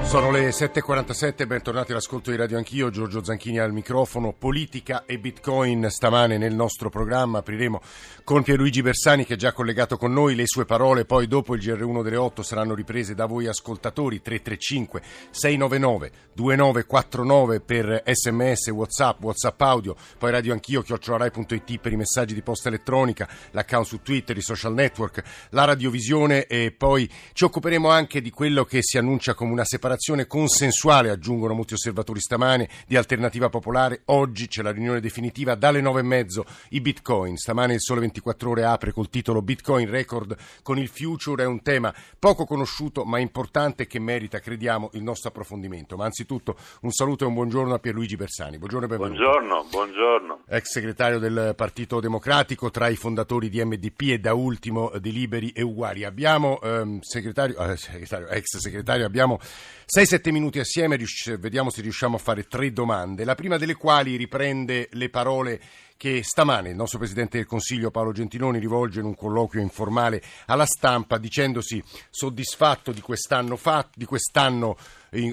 Sono le 7.47, bentornati all'ascolto di Radio Anch'io, Giorgio Zanchini al microfono, politica e bitcoin stamane nel nostro programma, apriremo con Pierluigi Bersani che è già collegato con noi, le sue parole poi dopo il GR1 delle 8 saranno riprese da voi ascoltatori, 335 699 2949 per sms, whatsapp, whatsapp audio, poi Radio Anch'io, chiocciolarai.it per i messaggi di posta elettronica, l'account su Twitter, i social network, la radiovisione e poi ci occuperemo anche di quello che si annuncia come una separazione separazione consensuale, aggiungono molti osservatori stamane, di Alternativa Popolare. Oggi c'è la riunione definitiva dalle nove e mezzo i bitcoin. Stamane il Sole 24 Ore apre col titolo Bitcoin Record con il Future. È un tema poco conosciuto ma importante che merita, crediamo, il nostro approfondimento. Ma anzitutto un saluto e un buongiorno a Pierluigi Bersani. Buongiorno e benvenuto. Buongiorno, buongiorno. Ex segretario del Partito Democratico, tra i fondatori di MDP e da ultimo di Liberi e Uguali. Abbiamo, ehm, segretario, eh, segretario, ex segretario, abbiamo 6-7 minuti assieme, vediamo se riusciamo a fare tre domande, la prima delle quali riprende le parole che stamane il nostro Presidente del Consiglio Paolo Gentiloni rivolge in un colloquio informale alla stampa dicendosi soddisfatto di quest'anno, fatto, di quest'anno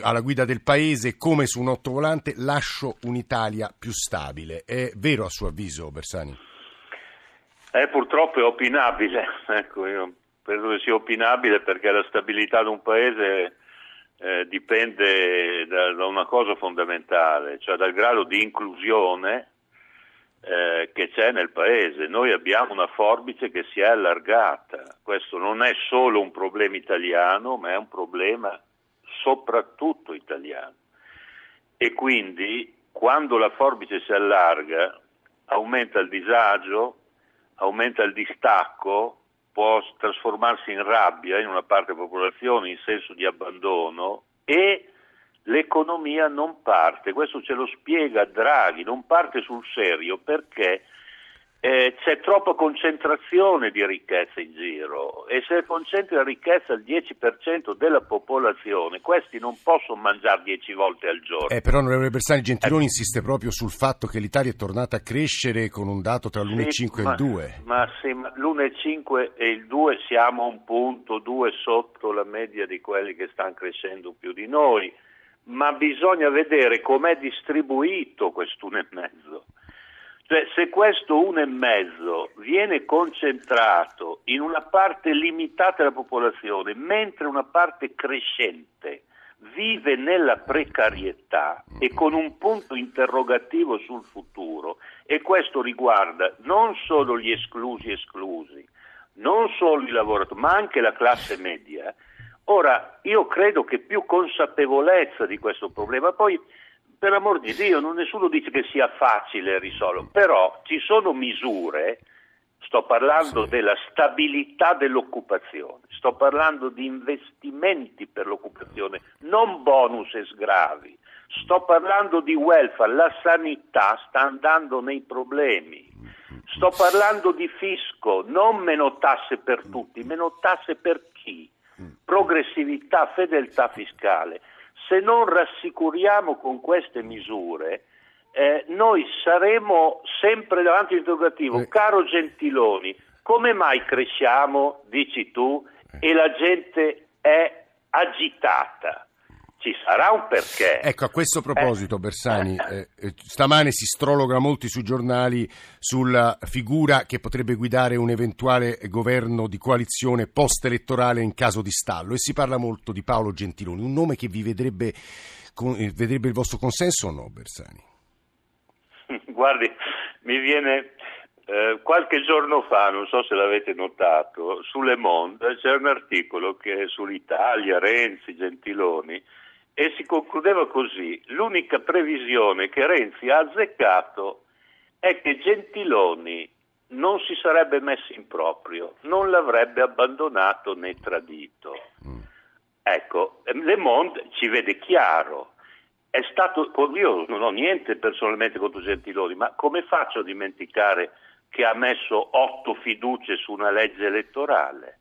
alla guida del Paese come su un ottovolante lascio un'Italia più stabile. È vero a suo avviso Bersani? Eh, purtroppo è opinabile, ecco, io credo che sia opinabile perché la stabilità di un Paese eh, dipende da, da, una cosa fondamentale, cioè dal grado di inclusione eh, che c'è nel paese. Noi abbiamo una forbice che si è allargata. Questo non è solo un problema italiano, ma è un problema soprattutto italiano. E quindi quando la forbice si allarga aumenta il disagio, aumenta il distacco, può trasformarsi in rabbia in una parte della popolazione, in senso di abbandono e l'economia non parte. Questo ce lo spiega Draghi, non parte sul serio perché eh, c'è troppa concentrazione di ricchezza in giro e se concentri la ricchezza al 10% della popolazione, questi non possono mangiare 10 volte al giorno. Eh, però, onorevole Bersani, Gentiloni eh. insiste proprio sul fatto che l'Italia è tornata a crescere con un dato tra l'1,5 sì, e il 2. Ma sì, ma l'1,5 e il 2 siamo un punto, due sotto la media di quelli che stanno crescendo più di noi, ma bisogna vedere com'è distribuito quest'uno,5. Cioè, se questo 1,5 viene concentrato in una parte limitata della popolazione, mentre una parte crescente vive nella precarietà e con un punto interrogativo sul futuro, e questo riguarda non solo gli esclusi esclusi, non solo i lavoratori, ma anche la classe media. Ora, io credo che più consapevolezza di questo problema, poi per amor di Dio, non nessuno dice che sia facile risolverlo, però ci sono misure, sto parlando sì. della stabilità dell'occupazione, sto parlando di investimenti per l'occupazione, non bonus e sgravi, sto parlando di welfare, la sanità sta andando nei problemi. Sto parlando di fisco, non meno tasse per tutti, meno tasse per chi? Progressività, fedeltà fiscale se non rassicuriamo con queste misure, eh, noi saremo sempre davanti all'interrogativo, eh. caro Gentiloni, come mai cresciamo, dici tu, e la gente è agitata? Ci sarà un perché. Ecco, a questo proposito, eh. Bersani, eh, eh, stamane si strologa molti sui giornali sulla figura che potrebbe guidare un eventuale governo di coalizione post-elettorale in caso di stallo e si parla molto di Paolo Gentiloni, un nome che vi vedrebbe, eh, vedrebbe il vostro consenso o no, Bersani? Guardi, mi viene eh, qualche giorno fa, non so se l'avete notato, su Le Monde c'è un articolo che è sull'Italia, Renzi, Gentiloni, e si concludeva così, l'unica previsione che Renzi ha azzeccato è che Gentiloni non si sarebbe messo in proprio, non l'avrebbe abbandonato né tradito. Mm. Ecco, Le Monde ci vede chiaro. È stato, io non ho niente personalmente contro Gentiloni, ma come faccio a dimenticare che ha messo otto fiducie su una legge elettorale?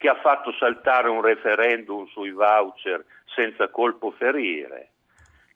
Che ha fatto saltare un referendum sui voucher senza colpo ferire,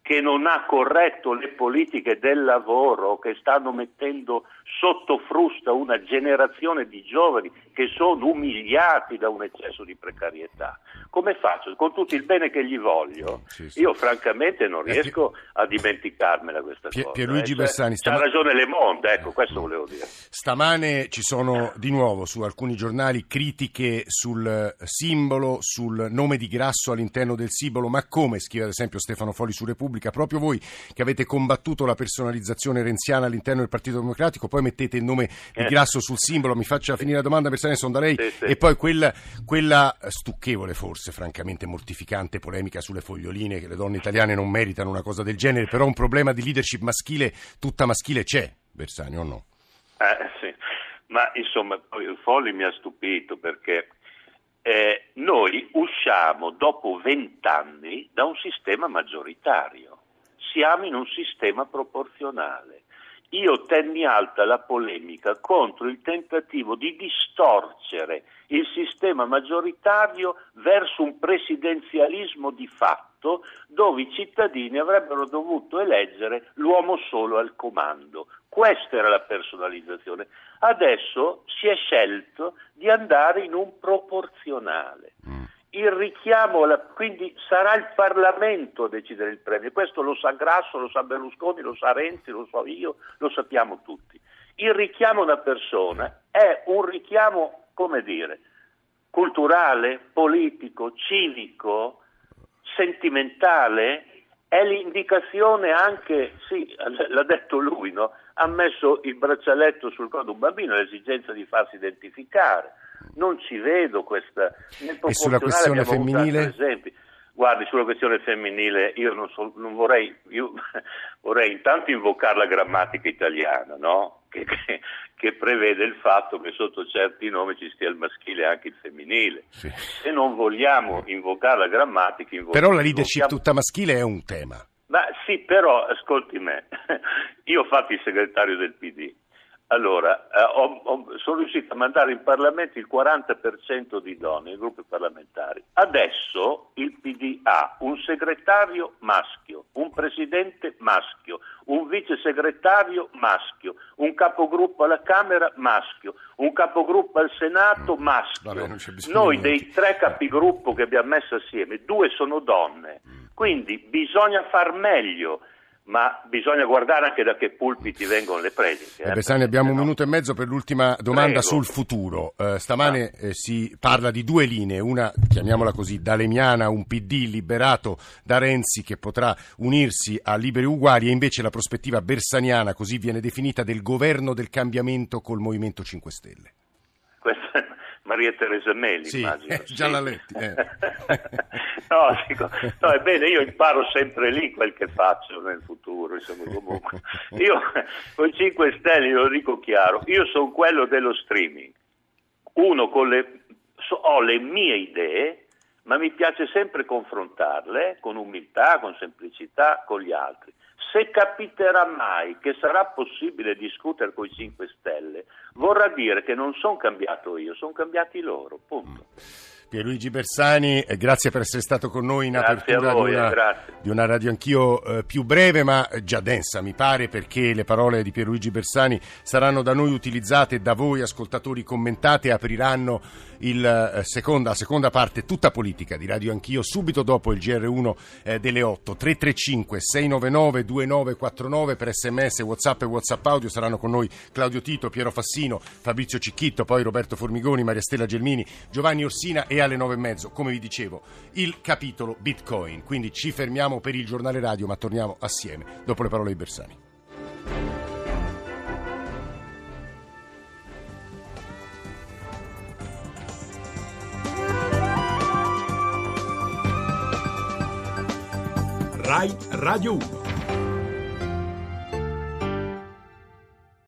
che non ha corretto le politiche del lavoro, che stanno mettendo sotto frusta una generazione di giovani che sono umiliati da un eccesso di precarietà. Come faccio? Con tutto il bene che gli voglio, sì, sì. io francamente non eh, riesco a dimenticarmela questa Pier, cosa. Pierluigi eh. Bersani, stama... Ha ragione Le Monde, ecco, questo volevo dire. Stamane ci sono di nuovo su alcuni giornali critiche sul simbolo, sul nome di Grasso all'interno del simbolo, ma come, scrive ad esempio Stefano Foli su Repubblica, Repubblica, proprio voi che avete combattuto la personalizzazione renziana all'interno del Partito Democratico, poi mettete il nome di eh. Grasso sul simbolo, mi faccia finire la domanda per sono da lei, e poi quella, quella stucchevole forse, francamente mortificante polemica sulle foglioline che le donne italiane non meritano una cosa del genere, però un problema di leadership maschile, tutta maschile c'è, Bersani o no? Eh, sì. Ma insomma, Folli mi ha stupito perché eh, noi usciamo dopo vent'anni da un sistema maggioritario, siamo in un sistema proporzionale. Io tenni alta la polemica contro il tentativo di distorcere il sistema maggioritario verso un presidenzialismo di fatto dove i cittadini avrebbero dovuto eleggere l'uomo solo al comando. Questa era la personalizzazione. Adesso si è scelto di andare in un proporzionale. Mm. Il richiamo, alla, quindi sarà il Parlamento a decidere il premio. Questo lo sa Grasso, lo sa Berlusconi, lo sa Renzi, lo so io, lo sappiamo tutti. Il richiamo a una persona è un richiamo, come dire, culturale, politico, civico, sentimentale, è l'indicazione anche, sì, l'ha detto lui, no? Ha messo il braccialetto sul corpo un bambino, l'esigenza di farsi identificare. Non ci vedo questa... e sulla questione femminile? Guardi, sulla questione femminile io non, so, non vorrei, io vorrei intanto invocare la grammatica italiana, no? che, che, che, prevede il fatto che sotto certi nomi ci stia il maschile e anche il femminile. Sì. Se non vogliamo invocare la grammatica... Però la leadership invochiamo... tutta maschile è un tema. Sì, però ascolti me, io ho fatto il segretario del PD allora, eh, ho, ho, sono riuscito a mandare in Parlamento il 40% di donne, i gruppi parlamentari. Adesso il PD ha un segretario maschio, un presidente maschio, un vice segretario maschio, un capogruppo alla Camera maschio, un capogruppo al Senato maschio. Vabbè, Noi dei tre capigruppo che abbiamo messo assieme, due sono donne. Quindi bisogna far meglio ma bisogna guardare anche da che pulpiti vengono le prediche. Eh. Bersani, abbiamo un minuto e mezzo per l'ultima domanda Prego. sul futuro. Eh, stamane ah. eh, si parla di due linee, una, chiamiamola così, dalemiana, un PD liberato da Renzi che potrà unirsi a Liberi Uguali e invece la prospettiva bersaniana, così viene definita, del governo del cambiamento col Movimento 5 Stelle. Questa è Maria Teresa Meli, sì, immagino. già sì. la letti. Eh. no, dico, no, ebbene, io imparo sempre lì quel che faccio nel futuro, insomma, comunque. Io con 5 Stelle, lo dico chiaro, io sono quello dello streaming. Uno con le... So, ho le mie idee, ma mi piace sempre confrontarle con umiltà, con semplicità, con gli altri. Se capiterà mai che sarà possibile discutere con i 5 Stelle, vorrà dire che non sono cambiato io, sono cambiati loro, punto. Pierluigi Bersani, grazie per essere stato con noi in grazie apertura voi, di, una, di, una, radio anch'io eh, più breve ma già densa mi pare perché le parole di Pierluigi Bersani saranno da noi utilizzate, da voi ascoltatori commentate e apriranno il, eh, seconda, la seconda parte tutta politica di Radio Anch'io subito dopo il GR1 eh, delle 8 335 699 2949 per sms, whatsapp e whatsapp audio saranno con noi Claudio Tito, Piero Fassino, Fabrizio Cicchitto, poi Roberto Formigoni, Maria Stella Gelmini, Giovanni Orsina e alle nove e mezzo, come vi dicevo, il capitolo Bitcoin. Quindi ci fermiamo per il giornale radio, ma torniamo assieme dopo le parole di Bersani. RAI Radio 1